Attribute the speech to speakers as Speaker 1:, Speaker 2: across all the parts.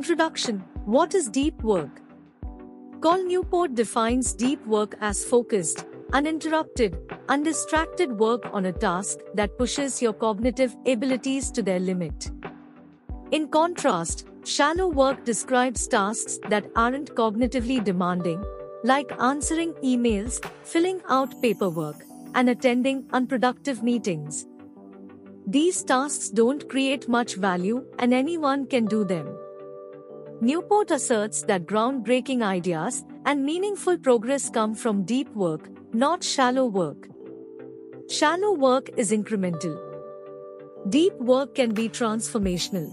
Speaker 1: Introduction What is deep work? Cal Newport defines deep work as focused, uninterrupted, undistracted work on a task that pushes your cognitive abilities to their limit. In contrast, shallow work describes tasks that aren't cognitively demanding, like answering emails, filling out paperwork, and attending unproductive meetings. These tasks don't create much value and anyone can do them. Newport asserts that groundbreaking ideas and meaningful progress come from deep work, not shallow work. Shallow work is incremental. Deep work can be transformational.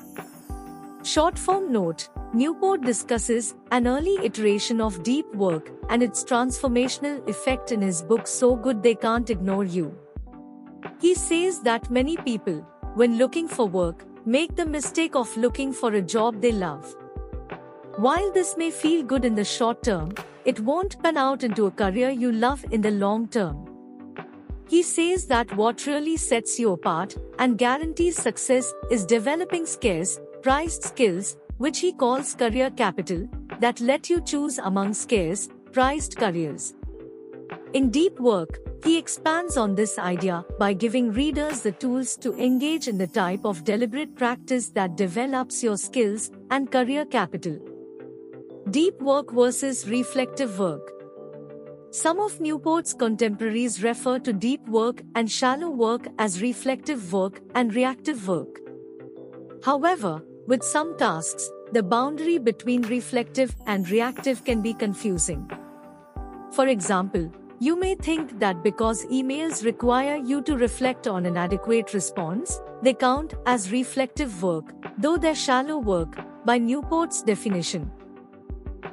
Speaker 1: Short form note Newport discusses an early iteration of deep work and its transformational effect in his book So Good They Can't Ignore You. He says that many people, when looking for work, make the mistake of looking for a job they love. While this may feel good in the short term, it won't pan out into a career you love in the long term. He says that what really sets you apart and guarantees success is developing scarce, prized skills, which he calls career capital, that let you choose among scarce, prized careers. In Deep Work, he expands on this idea by giving readers the tools to engage in the type of deliberate practice that develops your skills and career capital. Deep work versus reflective work. Some of Newport's contemporaries refer to deep work and shallow work as reflective work and reactive work. However, with some tasks, the boundary between reflective and reactive can be confusing. For example, you may think that because emails require you to reflect on an adequate response, they count as reflective work, though they're shallow work, by Newport's definition.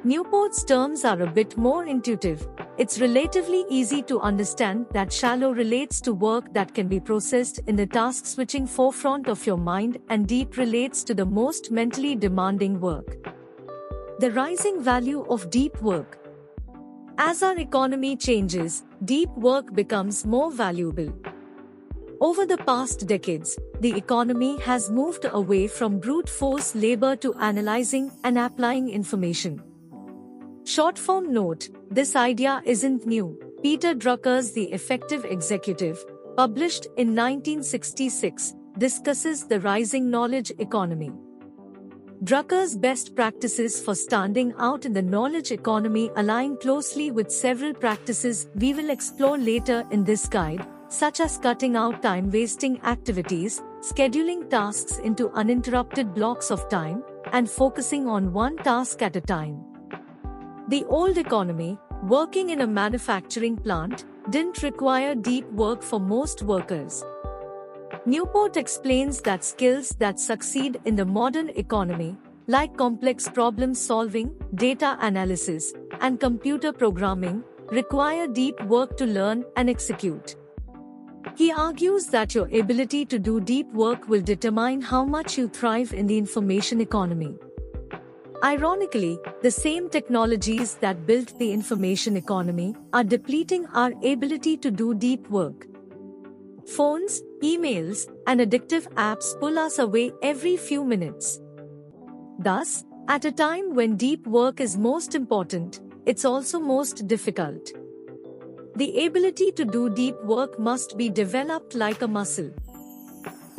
Speaker 1: Newport's terms are a bit more intuitive. It's relatively easy to understand that shallow relates to work that can be processed in the task switching forefront of your mind, and deep relates to the most mentally demanding work. The rising value of deep work. As our economy changes, deep work becomes more valuable. Over the past decades, the economy has moved away from brute force labor to analyzing and applying information. Short form note this idea isn't new. Peter Drucker's The Effective Executive, published in 1966, discusses the rising knowledge economy. Drucker's best practices for standing out in the knowledge economy align closely with several practices we will explore later in this guide, such as cutting out time wasting activities, scheduling tasks into uninterrupted blocks of time, and focusing on one task at a time. The old economy, working in a manufacturing plant, didn't require deep work for most workers. Newport explains that skills that succeed in the modern economy, like complex problem solving, data analysis, and computer programming, require deep work to learn and execute. He argues that your ability to do deep work will determine how much you thrive in the information economy. Ironically, the same technologies that built the information economy are depleting our ability to do deep work. Phones, emails, and addictive apps pull us away every few minutes. Thus, at a time when deep work is most important, it's also most difficult. The ability to do deep work must be developed like a muscle.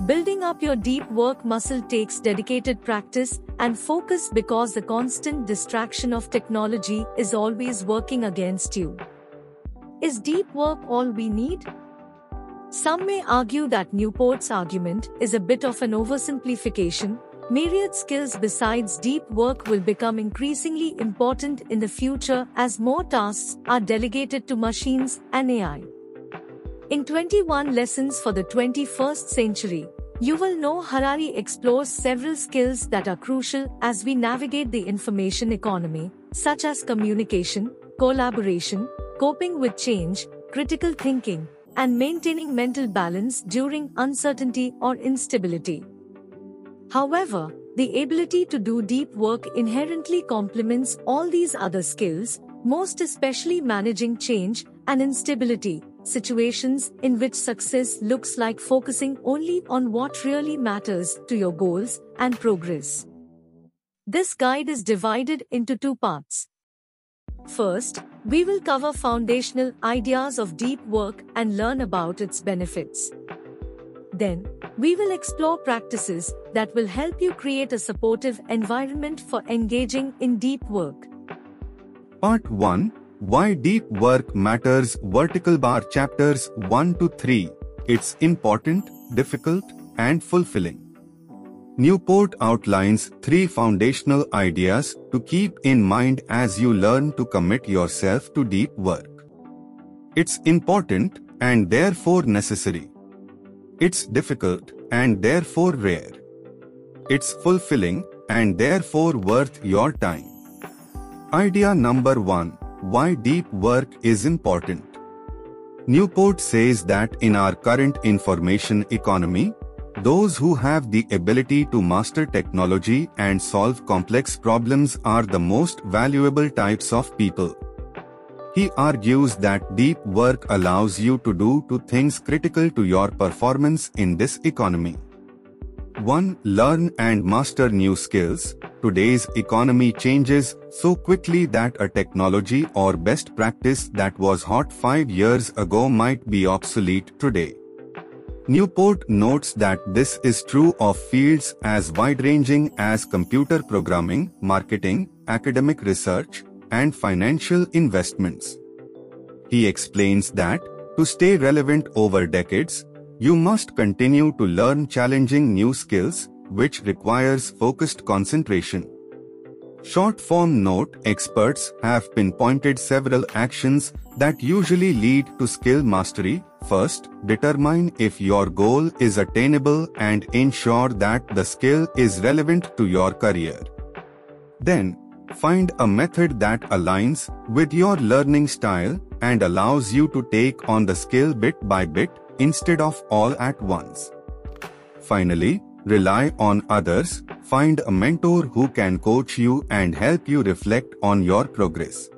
Speaker 1: Building up your deep work muscle takes dedicated practice and focus because the constant distraction of technology is always working against you. Is deep work all we need? Some may argue that Newport's argument is a bit of an oversimplification. Myriad skills besides deep work will become increasingly important in the future as more tasks are delegated to machines and AI. In 21 Lessons for the 21st Century, Yuval Noah Harari explores several skills that are crucial as we navigate the information economy, such as communication, collaboration, coping with change, critical thinking, and maintaining mental balance during uncertainty or instability. However, the ability to do deep work inherently complements all these other skills, most especially managing change and instability, situations in which success looks like focusing only on what really matters to your goals and progress. This guide is divided into two parts. First, we will cover foundational ideas of deep work and learn about its benefits. Then, we will explore practices that will help you create a supportive environment for engaging in deep work.
Speaker 2: Part 1 Why Deep Work Matters Vertical Bar Chapters 1 to 3 It's important, difficult, and fulfilling. Newport outlines three foundational ideas to keep in mind as you learn to commit yourself to deep work. It's important and therefore necessary. It's difficult and therefore rare. It's fulfilling and therefore worth your time. Idea number one Why deep work is important. Newport says that in our current information economy, those who have the ability to master technology and solve complex problems are the most valuable types of people. He argues that deep work allows you to do two things critical to your performance in this economy. 1. Learn and master new skills. Today's economy changes so quickly that a technology or best practice that was hot 5 years ago might be obsolete today. Newport notes that this is true of fields as wide-ranging as computer programming, marketing, academic research, and financial investments. He explains that, to stay relevant over decades, you must continue to learn challenging new skills, which requires focused concentration. Short form note experts have pinpointed several actions that usually lead to skill mastery. First, determine if your goal is attainable and ensure that the skill is relevant to your career. Then, Find a method that aligns with your learning style and allows you to take on the skill bit by bit instead of all at once. Finally, rely on others, find a mentor who can coach you and help you reflect on your progress.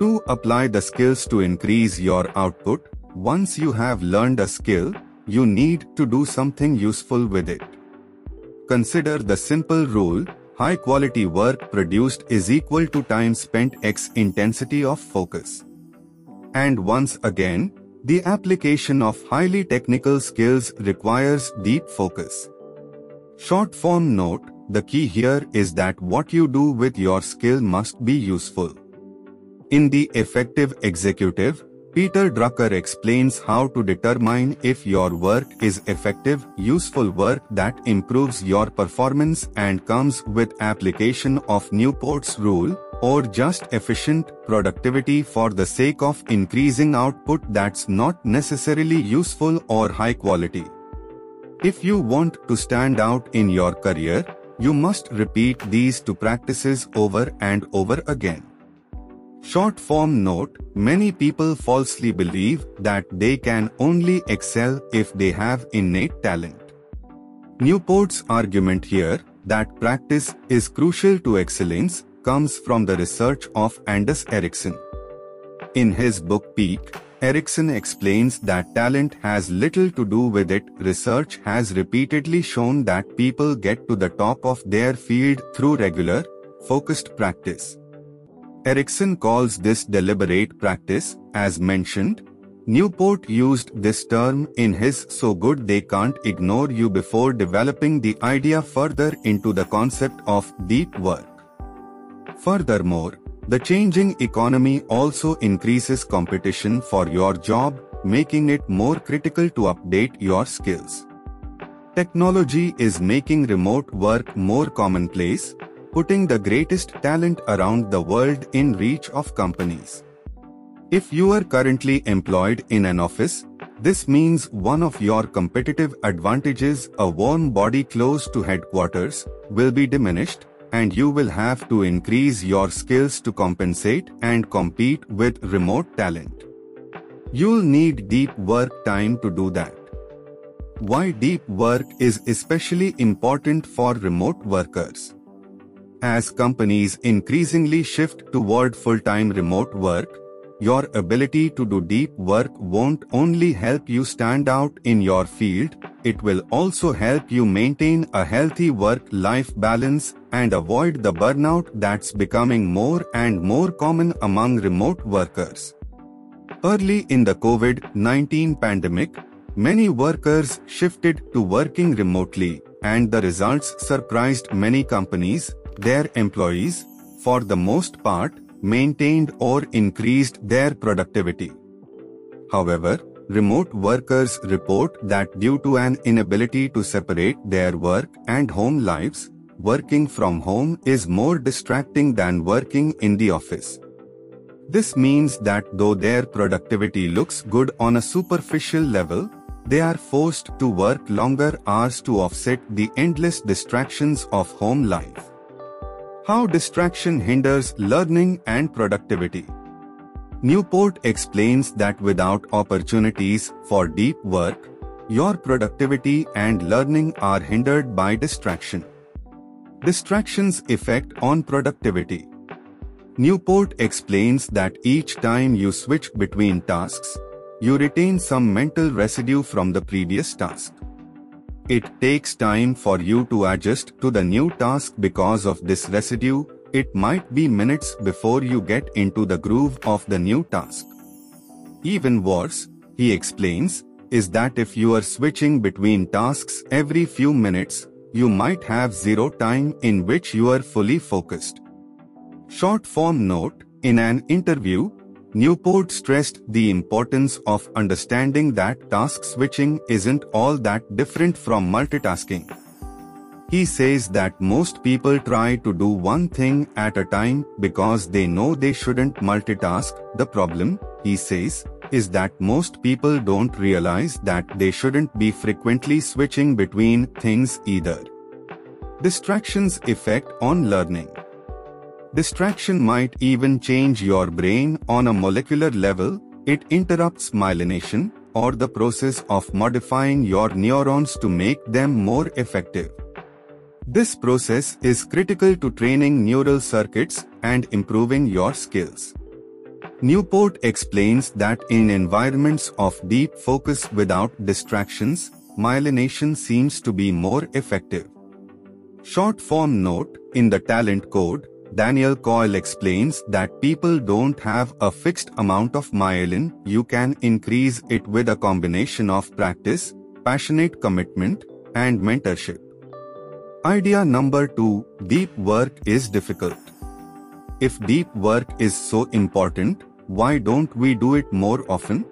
Speaker 2: To apply the skills to increase your output, once you have learned a skill, you need to do something useful with it. Consider the simple rule High quality work produced is equal to time spent x intensity of focus. And once again, the application of highly technical skills requires deep focus. Short form note, the key here is that what you do with your skill must be useful. In the effective executive, Peter Drucker explains how to determine if your work is effective, useful work that improves your performance and comes with application of Newport's rule, or just efficient productivity for the sake of increasing output that's not necessarily useful or high quality. If you want to stand out in your career, you must repeat these two practices over and over again. Short form note, many people falsely believe that they can only excel if they have innate talent. Newport's argument here, that practice is crucial to excellence, comes from the research of Anders Ericsson. In his book Peak, Ericsson explains that talent has little to do with it. Research has repeatedly shown that people get to the top of their field through regular, focused practice. Ericsson calls this deliberate practice, as mentioned. Newport used this term in his So Good They Can't Ignore You before developing the idea further into the concept of deep work. Furthermore, the changing economy also increases competition for your job, making it more critical to update your skills. Technology is making remote work more commonplace, putting the greatest talent around the world in reach of companies. If you are currently employed in an office, this means one of your competitive advantages, a warm body close to headquarters, will be diminished, and you will have to increase your skills to compensate and compete with remote talent. You'll need deep work time to do that. Why deep work is especially important for remote workers. As companies increasingly shift toward full-time remote work, your ability to do deep work won't only help you stand out in your field, it will also help you maintain a healthy work-life balance and avoid the burnout that's becoming more and more common among remote workers. Early in the COVID-19 pandemic, many workers shifted to working remotely and the results surprised many companies, their employees, for the most part, maintained or increased their productivity. However, remote workers report that due to an inability to separate their work and home lives, working from home is more distracting than working in the office. This means that though their productivity looks good on a superficial level, they are forced to work longer hours to offset the endless distractions of home life. How distraction hinders learning and productivity. Newport explains that without opportunities for deep work, your productivity and learning are hindered by distraction. Distraction's effect on productivity. Newport explains that each time you switch between tasks, you retain some mental residue from the previous task. It takes time for you to adjust to the new task because of this residue, it might be minutes before you get into the groove of the new task. Even worse, he explains, is that if you are switching between tasks every few minutes, you might have zero time in which you are fully focused. Short form note In an interview, Newport stressed the importance of understanding that task switching isn't all that different from multitasking. He says that most people try to do one thing at a time because they know they shouldn't multitask. The problem, he says, is that most people don't realize that they shouldn't be frequently switching between things either. Distractions effect on learning. Distraction might even change your brain on a molecular level, it interrupts myelination, or the process of modifying your neurons to make them more effective. This process is critical to training neural circuits and improving your skills. Newport explains that in environments of deep focus without distractions, myelination seems to be more effective. Short form note In the talent code, Daniel Coyle explains that people don't have a fixed amount of myelin, you can increase it with a combination of practice, passionate commitment, and mentorship. Idea number 2 Deep work is difficult. If deep work is so important, why don't we do it more often?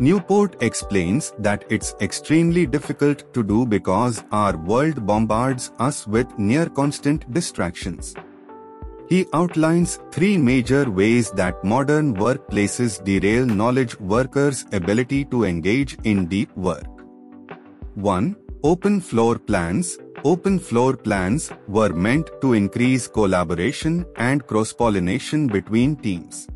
Speaker 2: Newport explains that it's extremely difficult to do because our world bombards us with near constant distractions. He outlines three major ways that modern workplaces derail knowledge workers' ability to engage in deep work. 1. Open floor plans. Open floor plans were meant to increase collaboration and cross-pollination between teams.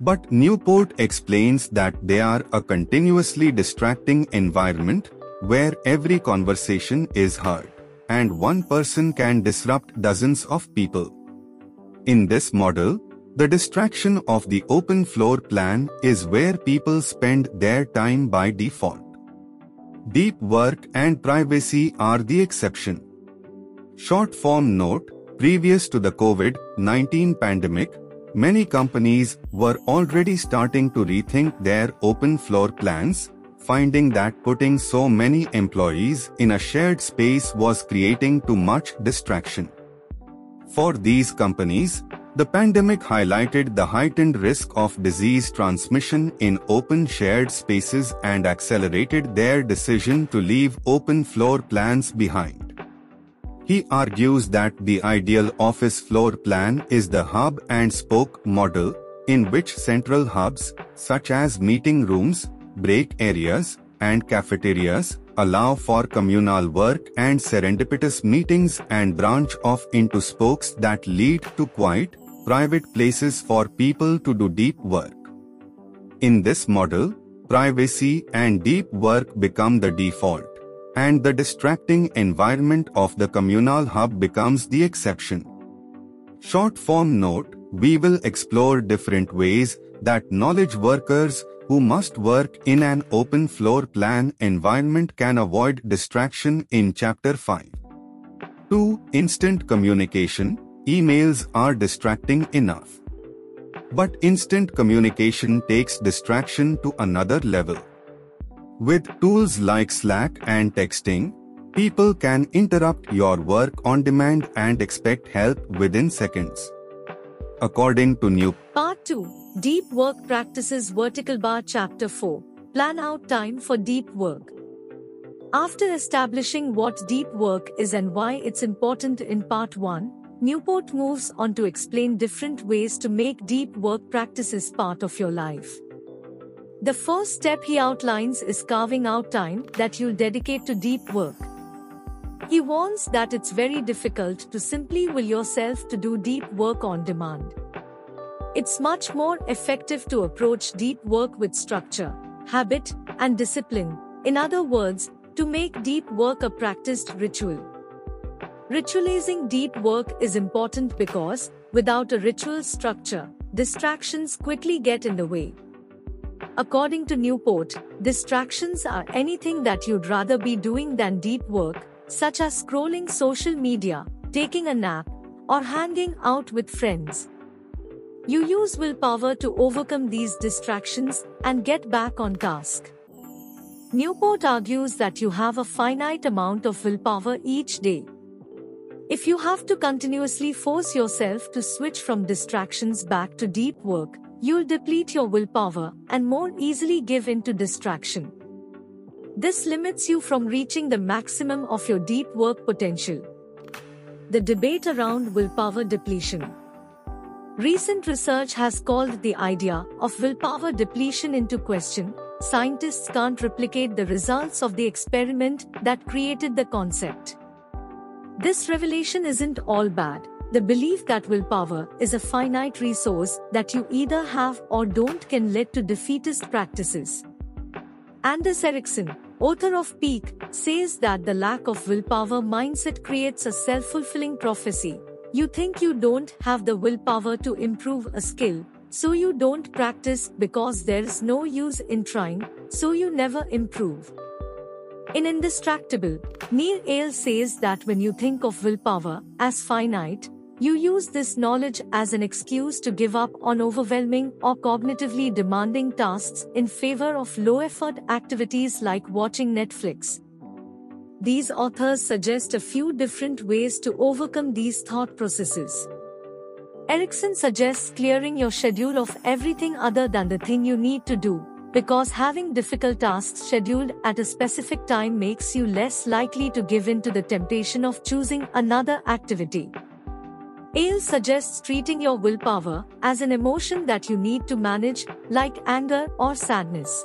Speaker 2: But Newport explains that they are a continuously distracting environment where every conversation is heard, and one person can disrupt dozens of people. In this model, the distraction of the open floor plan is where people spend their time by default. Deep work and privacy are the exception. Short form note, previous to the COVID-19 pandemic, many companies were already starting to rethink their open floor plans, finding that putting so many employees in a shared space was creating too much distraction. For these companies, the pandemic highlighted the heightened risk of disease transmission in open shared spaces and accelerated their decision to leave open floor plans behind. He argues that the ideal office floor plan is the hub and spoke model, in which central hubs, such as meeting rooms, break areas, and cafeterias, allow for communal work and serendipitous meetings and branch off into spokes that lead to quiet, private places for people to do deep work. In this model, privacy and deep work become the default, and the distracting environment of the communal hub becomes the exception. Short form note, we will explore different ways that knowledge workers who must work in an open floor plan environment can avoid distraction in Chapter 5. 2. Instant communication. Emails are distracting enough. But instant communication takes distraction to another level. With tools like Slack and texting, people can interrupt your work on demand and expect help within seconds. According to New
Speaker 1: Part 2 Deep Work Practices Vertical Bar Chapter 4 Plan out time for deep work. After establishing what deep work is and why it's important in Part 1, Newport moves on to explain different ways to make deep work practices part of your life. The first step he outlines is carving out time that you'll dedicate to deep work. He warns that it's very difficult to simply will yourself to do deep work on demand. It's much more effective to approach deep work with structure, habit, and discipline. In other words, to make deep work a practiced ritual. Ritualizing deep work is important because, without a ritual structure, distractions quickly get in the way. According to Newport, distractions are anything that you'd rather be doing than deep work, such as scrolling social media, taking a nap, or hanging out with friends. You use willpower to overcome these distractions and get back on task. Newport argues that you have a finite amount of willpower each day. If you have to continuously force yourself to switch from distractions back to deep work, you'll deplete your willpower and more easily give in to distraction. This limits you from reaching the maximum of your deep work potential. The debate around willpower depletion. Recent research has called the idea of willpower depletion into question. Scientists can't replicate the results of the experiment that created the concept. This revelation isn't all bad. The belief that willpower is a finite resource that you either have or don't can lead to defeatist practices. Anders Ericsson, author of Peak, says that the lack of willpower mindset creates a self fulfilling prophecy. You think you don't have the willpower to improve a skill, so you don't practice because there is no use in trying, so you never improve. In Indistractable, Nir Eyal says that when you think of willpower as finite, you use this knowledge as an excuse to give up on overwhelming or cognitively demanding tasks in favor of low effort activities like watching Netflix. These authors suggest a few different ways to overcome these thought processes. Ericsson suggests clearing your schedule of everything other than the thing you need to do, because having difficult tasks scheduled at a specific time makes you less likely to give in to the temptation of choosing another activity. Eyal suggests treating your willpower as an emotion that you need to manage, like anger or sadness.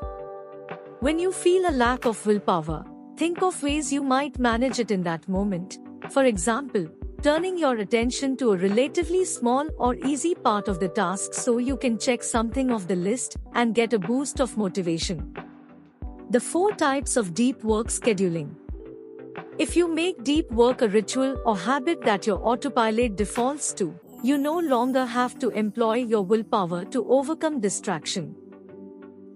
Speaker 1: When you feel a lack of willpower, think of ways you might manage it in that moment. For example, turning your attention to a relatively small or easy part of the task so you can check something off the list and get a boost of motivation. The four types of deep work scheduling. If you make deep work a ritual or habit that your autopilot defaults to, you no longer have to employ your willpower to overcome distraction.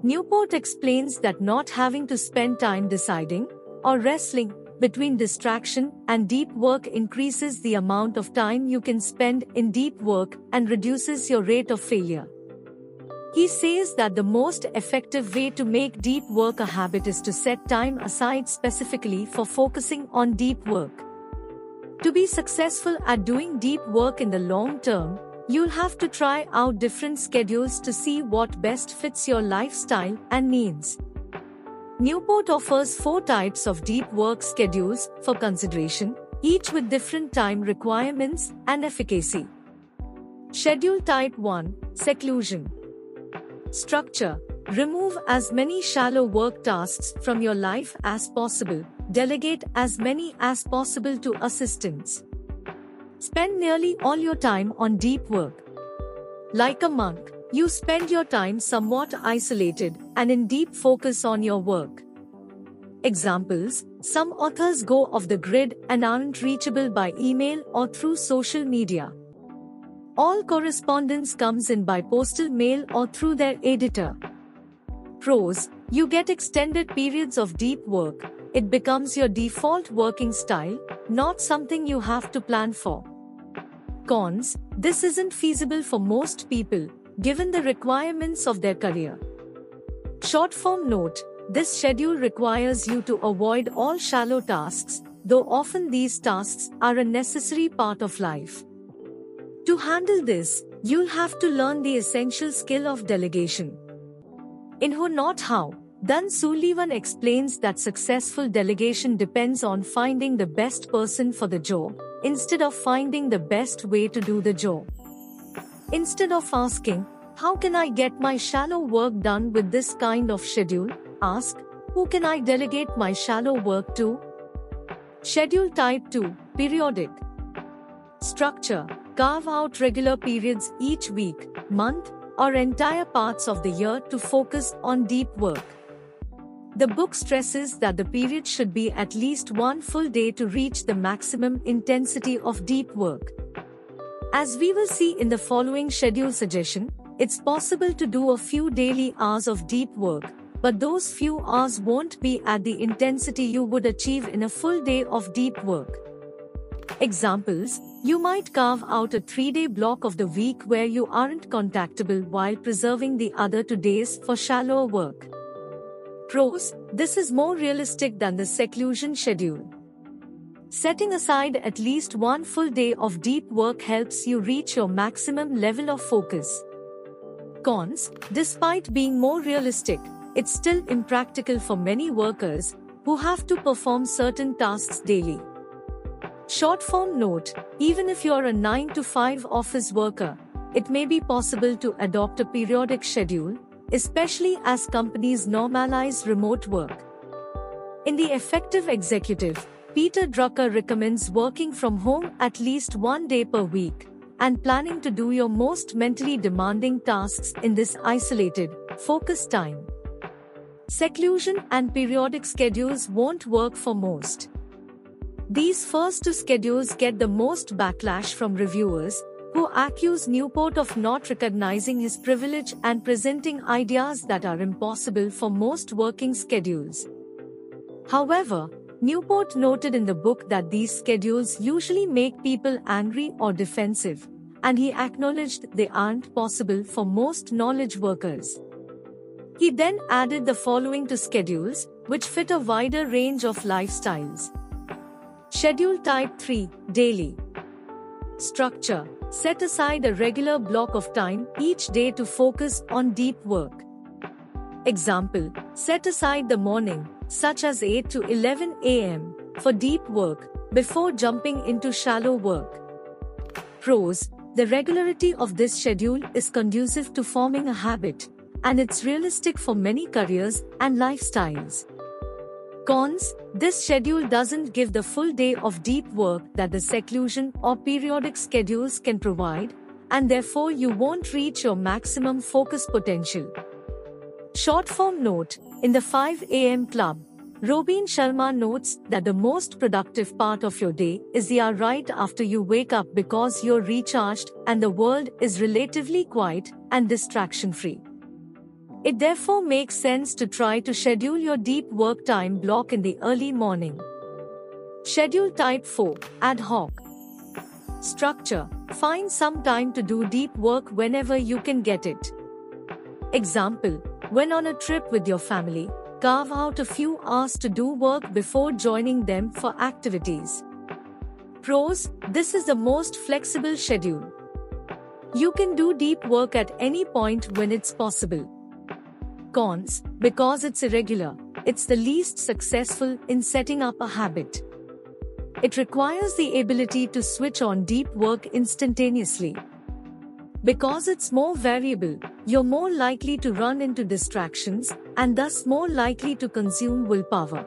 Speaker 1: Newport explains that not having to spend time deciding or wrestling between distraction and deep work increases the amount of time you can spend in deep work and reduces your rate of failure. He says that the most effective way to make deep work a habit is to set time aside specifically for focusing on deep work. To be successful at doing deep work in the long term, you'll have to try out different schedules to see what best fits your lifestyle and needs. Newport offers four types of deep work schedules for consideration, each with different time requirements and efficacy. Schedule Type 1 Seclusion Structure Remove as many shallow work tasks from your life as possible, delegate as many as possible to assistants. Spend nearly all your time on deep work. Like a monk, you spend your time somewhat isolated and in deep focus on your work. Examples Some authors go off the grid and aren't reachable by email or through social media. All correspondence comes in by postal mail or through their editor. Pros You get extended periods of deep work, it becomes your default working style, not something you have to plan for. Cons This isn't feasible for most people, given the requirements of their career. Short form note This schedule requires you to avoid all shallow tasks, though often these tasks are a necessary part of life. To handle this, you'll have to learn the essential skill of delegation. In Who Not How, Dan Sullivan explains that successful delegation depends on finding the best person for the job, instead of finding the best way to do the job. Instead of asking, How can I get my shallow work done with this kind of schedule? Ask, Who can I delegate my shallow work to? Schedule Type 2 Periodic Structure Carve out regular periods each week, month, or entire parts of the year to focus on deep work. The book stresses that the period should be at least one full day to reach the maximum intensity of deep work. As we will see in the following schedule suggestion, it's possible to do a few daily hours of deep work, but those few hours won't be at the intensity you would achieve in a full day of deep work. Examples You might carve out a three day block of the week where you aren't contactable while preserving the other two days for shallower work. Pros This is more realistic than the seclusion schedule. Setting aside at least one full day of deep work helps you reach your maximum level of focus. Cons Despite being more realistic, it's still impractical for many workers who have to perform certain tasks daily. Short form note Even if you're a 9 to 5 office worker, it may be possible to adopt a periodic schedule especially as companies normalize remote work. In The Effective Executive, Peter Drucker recommends working from home at least one day per week and planning to do your most mentally demanding tasks in this isolated, focused time. Seclusion and periodic schedules won't work for most. These first two schedules get the most backlash from reviewers, who accuse Newport of not recognizing his privilege and presenting ideas that are impossible for most working schedules. However, Newport noted in the book that these schedules usually make people angry or defensive, and he acknowledged they aren't possible for most knowledge workers. He then added the following to schedules, which fit a wider range of lifestyles. Schedule Type 3 Daily Structure Set aside a regular block of time each day to focus on deep work. Example Set aside the morning, such as 8 to 11 am, for deep work before jumping into shallow work. Pros The regularity of this schedule is conducive to forming a habit, and it's realistic for many careers and lifestyles. Cons This schedule doesn't give the full day of deep work that the seclusion or periodic schedules can provide, and therefore you won't reach your maximum focus potential. Short form note In the 5 am club, Robin Sharma notes that the most productive part of your day is the hour right after you wake up because you're recharged and the world is relatively quiet and distraction free. It therefore makes sense to try to schedule your deep work time block in the early morning. Schedule Type 4 Ad hoc Structure Find some time to do deep work whenever you can get it. Example When on a trip with your family, carve out a few hours to do work before joining them for activities. Pros This is the most flexible schedule. You can do deep work at any point when it's possible. Cons, because it's irregular, it's the least successful in setting up a habit. It requires the ability to switch on deep work instantaneously. Because it's more variable, you're more likely to run into distractions and thus more likely to consume willpower.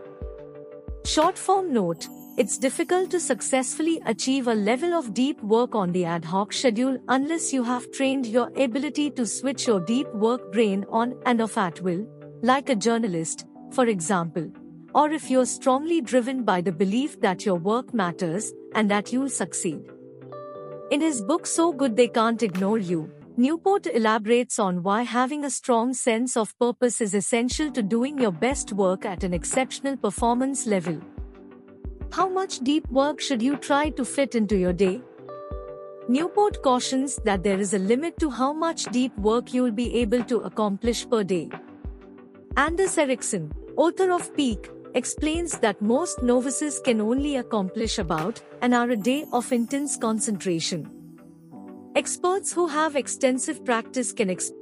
Speaker 1: Short form note it's difficult to successfully achieve a level of deep work on the ad hoc schedule unless you have trained your ability to switch your deep work brain on and off at will, like a journalist, for example, or if you're strongly driven by the belief that your work matters and that you'll succeed. In his book So Good They Can't Ignore You, Newport elaborates on why having a strong sense of purpose is essential to doing your best work at an exceptional performance level. How much deep work should you try to fit into your day? Newport cautions that there is a limit to how much deep work you will be able to accomplish per day. Anders Ericsson, author of Peak, explains that most novices can only accomplish about an hour a day of intense concentration. Experts who have extensive practice can exp-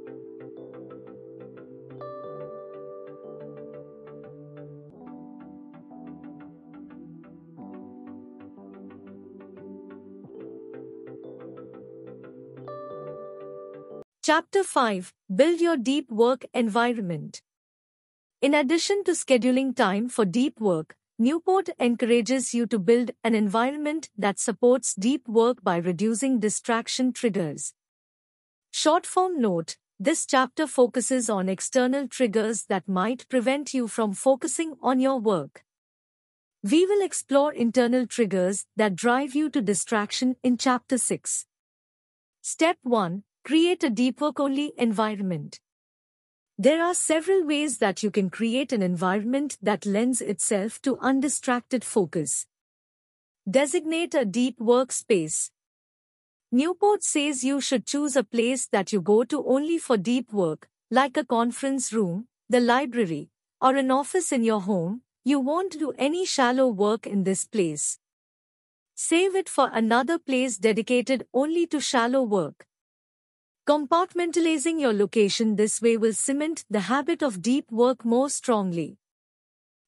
Speaker 1: Chapter 5 Build your deep work environment. In addition to scheduling time for deep work, Newport encourages you to build an environment that supports deep work by reducing distraction triggers. Short form note this chapter focuses on external triggers that might prevent you from focusing on your work. We will explore internal triggers that drive you to distraction in Chapter 6. Step 1 Create a deep work only environment. There are several ways that you can create an environment that lends itself to undistracted focus. Designate a deep workspace. Newport says you should choose a place that you go to only for deep work, like a conference room, the library, or an office in your home. You won't do any shallow work in this place. Save it for another place dedicated only to shallow work. Compartmentalizing your location this way will cement the habit of deep work more strongly.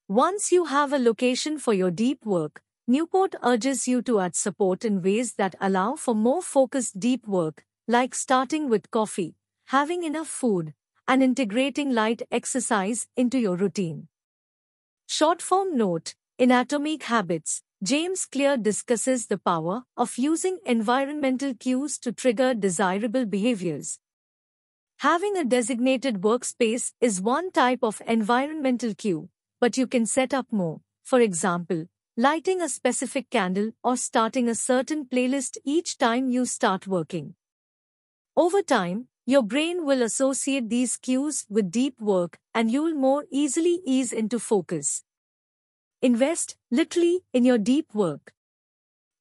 Speaker 1: Once you have a location for your deep work, Newport urges you to add support in ways that allow for more focused deep work, like starting with coffee, having enough food, and integrating light exercise into your routine. Short form note In Atomic Habits, James Clear discusses the power of using environmental cues to trigger desirable behaviors. Having a designated workspace is one type of environmental cue, but you can set up more. For example, lighting a specific candle or starting a certain playlist each time you start working. Over time, your brain will associate these cues with deep work and you'll more easily ease into focus. Invest, literally, in your deep work.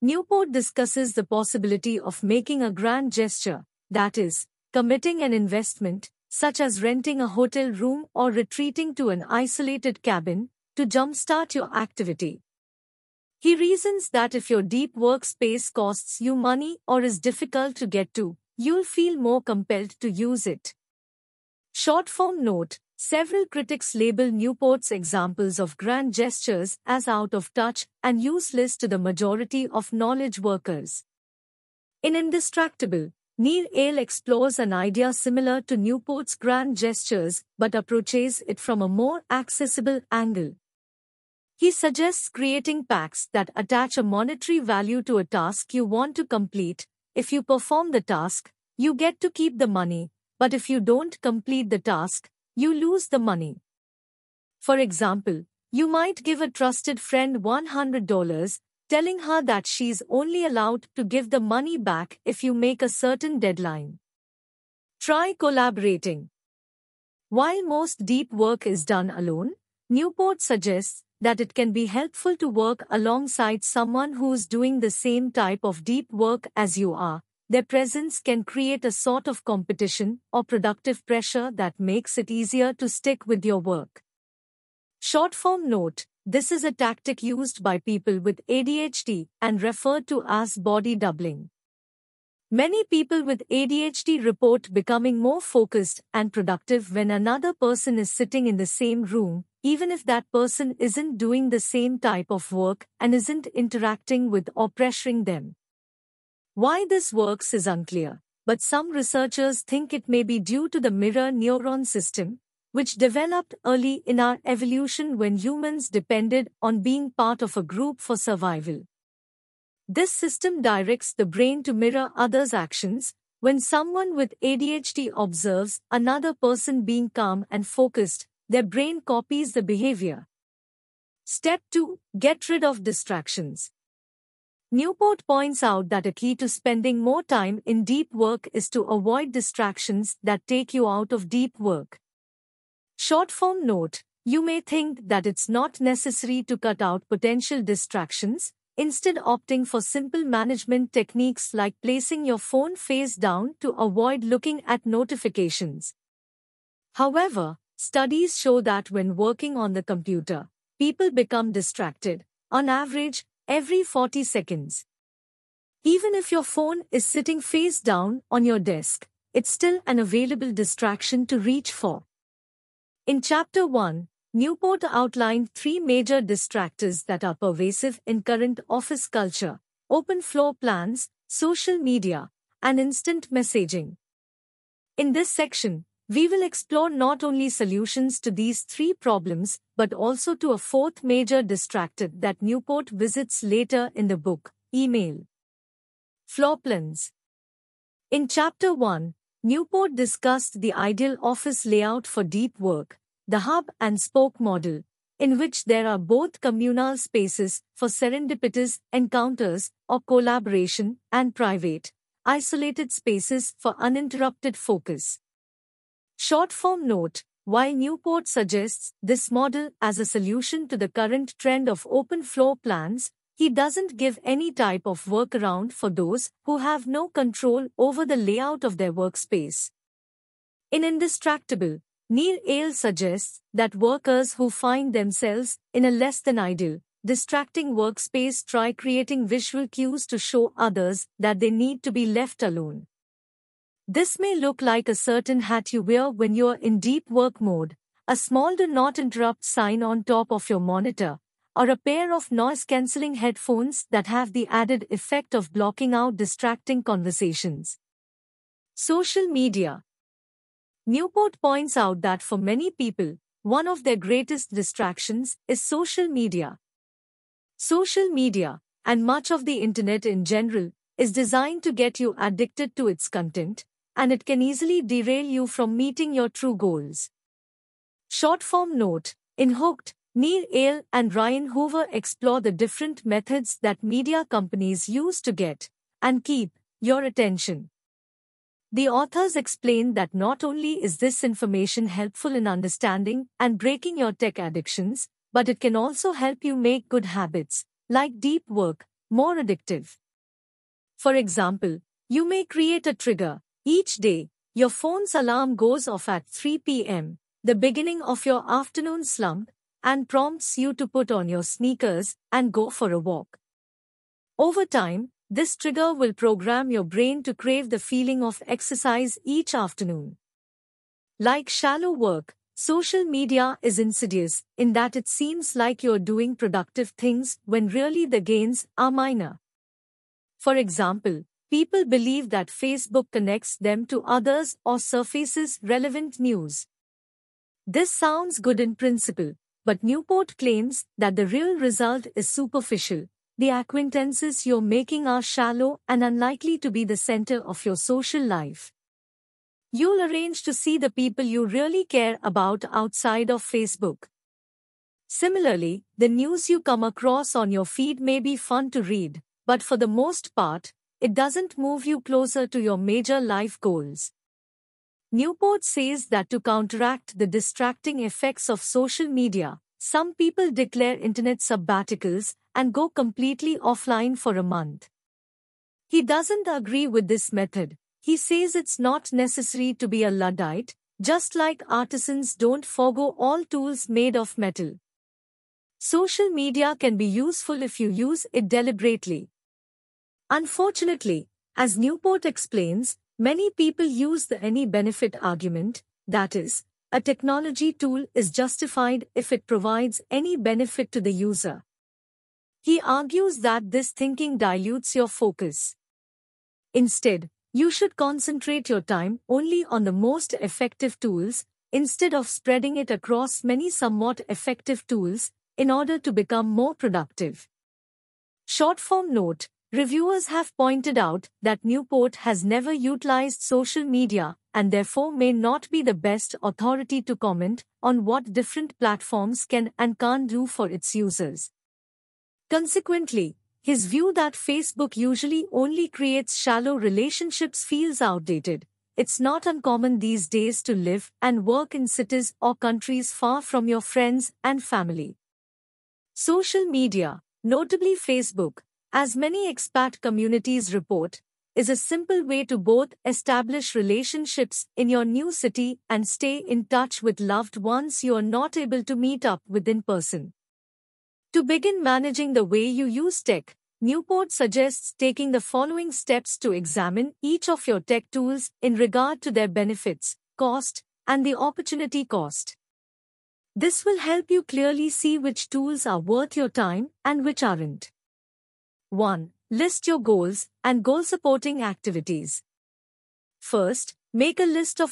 Speaker 1: Newport discusses the possibility of making a grand gesture, that is, committing an investment, such as renting a hotel room or retreating to an isolated cabin, to jumpstart your activity. He reasons that if your deep workspace costs you money or is difficult to get to, you'll feel more compelled to use it. Short form note Several critics label Newport's examples of grand gestures as out of touch and useless to the majority of knowledge workers. In Indistractable, Nir Eyal explores an idea similar to Newport's grand gestures but approaches it from a more accessible angle. He suggests creating packs that attach a monetary value to a task you want to complete. If you perform the task, you get to keep the money, but if you don't complete the task, you lose the money. For example, you might give a trusted friend $100, telling her that she's only allowed to give the money back if you make a certain deadline. Try collaborating. While most deep work is done alone, Newport suggests that it can be helpful to work alongside someone who's doing the same type of deep work as you are, their presence can create a sort of competition or productive pressure that makes it easier to stick with your work. Short form note this is a tactic used by people with ADHD and referred to as body doubling. Many people with ADHD report becoming more focused and productive when another person is sitting in the same room, even if that person isn't doing the same type of work and isn't interacting with or pressuring them. Why this works is unclear, but some researchers think it may be due to the mirror neuron system, which developed early in our evolution when humans depended on being part of a group for survival. This system directs the brain to mirror others' actions. When someone with ADHD observes another person being calm and focused, their brain copies the behavior. Step 2 Get rid of distractions. Newport points out that a key to spending more time in deep work is to avoid distractions that take you out of deep work. Short form note You may think that it's not necessary to cut out potential distractions, instead opting for simple management techniques like placing your phone face down to avoid looking at notifications. However, studies show that when working on the computer, people become distracted, on average, every 40 seconds. Even if your phone is sitting face down on your desk, it's still an available distraction to reach for. In Chapter 1, Newport outlined three major distractors that are pervasive in current office culture open floor plans, social media, and instant messaging. In this section, we will explore not only solutions to these three problems, but also to a fourth major distractor that Newport visits later in the book email. Floor plans. In Chapter 1, Newport discussed the ideal office layout for deep work, the hub and spoke model, in which there are both communal spaces for serendipitous encounters or collaboration and private, isolated spaces for uninterrupted focus. Short form note While Newport suggests this model as a solution to the current trend of open floor plans, he doesn't give any type of workaround for those who have no control over the layout of their workspace. In Indistractable, Nir Eyal suggests that workers who find themselves in a less than ideal, distracting workspace try creating visual cues to show others that they need to be left alone. This may look like a certain hat you wear when you're in deep work mode, a small do not interrupt sign on top of your monitor, or a pair of noise cancelling headphones that have the added effect of blocking out distracting conversations. Social media, Newport points out that for many people, one of their greatest distractions is social media. Social media, and much of the internet in general, is designed to get you addicted to its content, and it can easily derail you from meeting your true goals. Short form note In Hooked, Nir Eyal and Ryan Hoover explore the different methods that media companies use to get and keep your attention. The authors explain that not only is this information helpful in understanding and breaking your tech addictions, but it can also help you make good habits, like deep work, more addictive. For example, you may create a trigger. Each day, your phone's alarm goes off at 3 p.m., the beginning of your afternoon slump, and prompts you to put on your sneakers and go for a walk. Over time, this trigger will program your brain to crave the feeling of exercise each afternoon. Like shallow work, social media is insidious in that it seems like you're doing productive things when really the gains are minor. For example, people believe that Facebook connects them to others or surfaces relevant news. This sounds good in principle, but Newport claims that the real result is superficial, the acquaintances you're making are shallow and unlikely to be the center of your social life. You'll arrange to see the people you really care about outside of Facebook. Similarly, the news you come across on your feed may be fun to read, but for the most part, it doesn't move you closer to your major life goals. Newport says that to counteract the distracting effects of social media, some people declare internet sabbaticals and go completely offline for a month. He doesn't agree with this method. He says it's not necessary to be a Luddite, just like artisans don't forego all tools made of metal. Social media can be useful if you use it deliberately. Unfortunately, as Newport explains, many people use the any benefit argument, that is, a technology tool is justified if it provides any benefit to the user. He argues that this thinking dilutes your focus. Instead, you should concentrate your time only on the most effective tools, instead of spreading it across many somewhat effective tools, in order to become more productive. Short form note Reviewers have pointed out that Newport has never utilized social media and therefore may not be the best authority to comment on what different platforms can and can't do for its users. Consequently, his view that Facebook usually only creates shallow relationships feels outdated. It's not uncommon these days to live and work in cities or countries far from your friends and family. Social media, notably Facebook, as many expat communities report, is a simple way to both establish relationships in your new city and stay in touch with loved ones you are not able to meet up with in person. To begin managing the way you use tech, Newport suggests taking the following steps to examine each of your tech tools in regard to their benefits, cost, and the opportunity cost. This will help you clearly see which tools are worth your time and which aren't. 1. List your goals and goal supporting activities. First, make a list of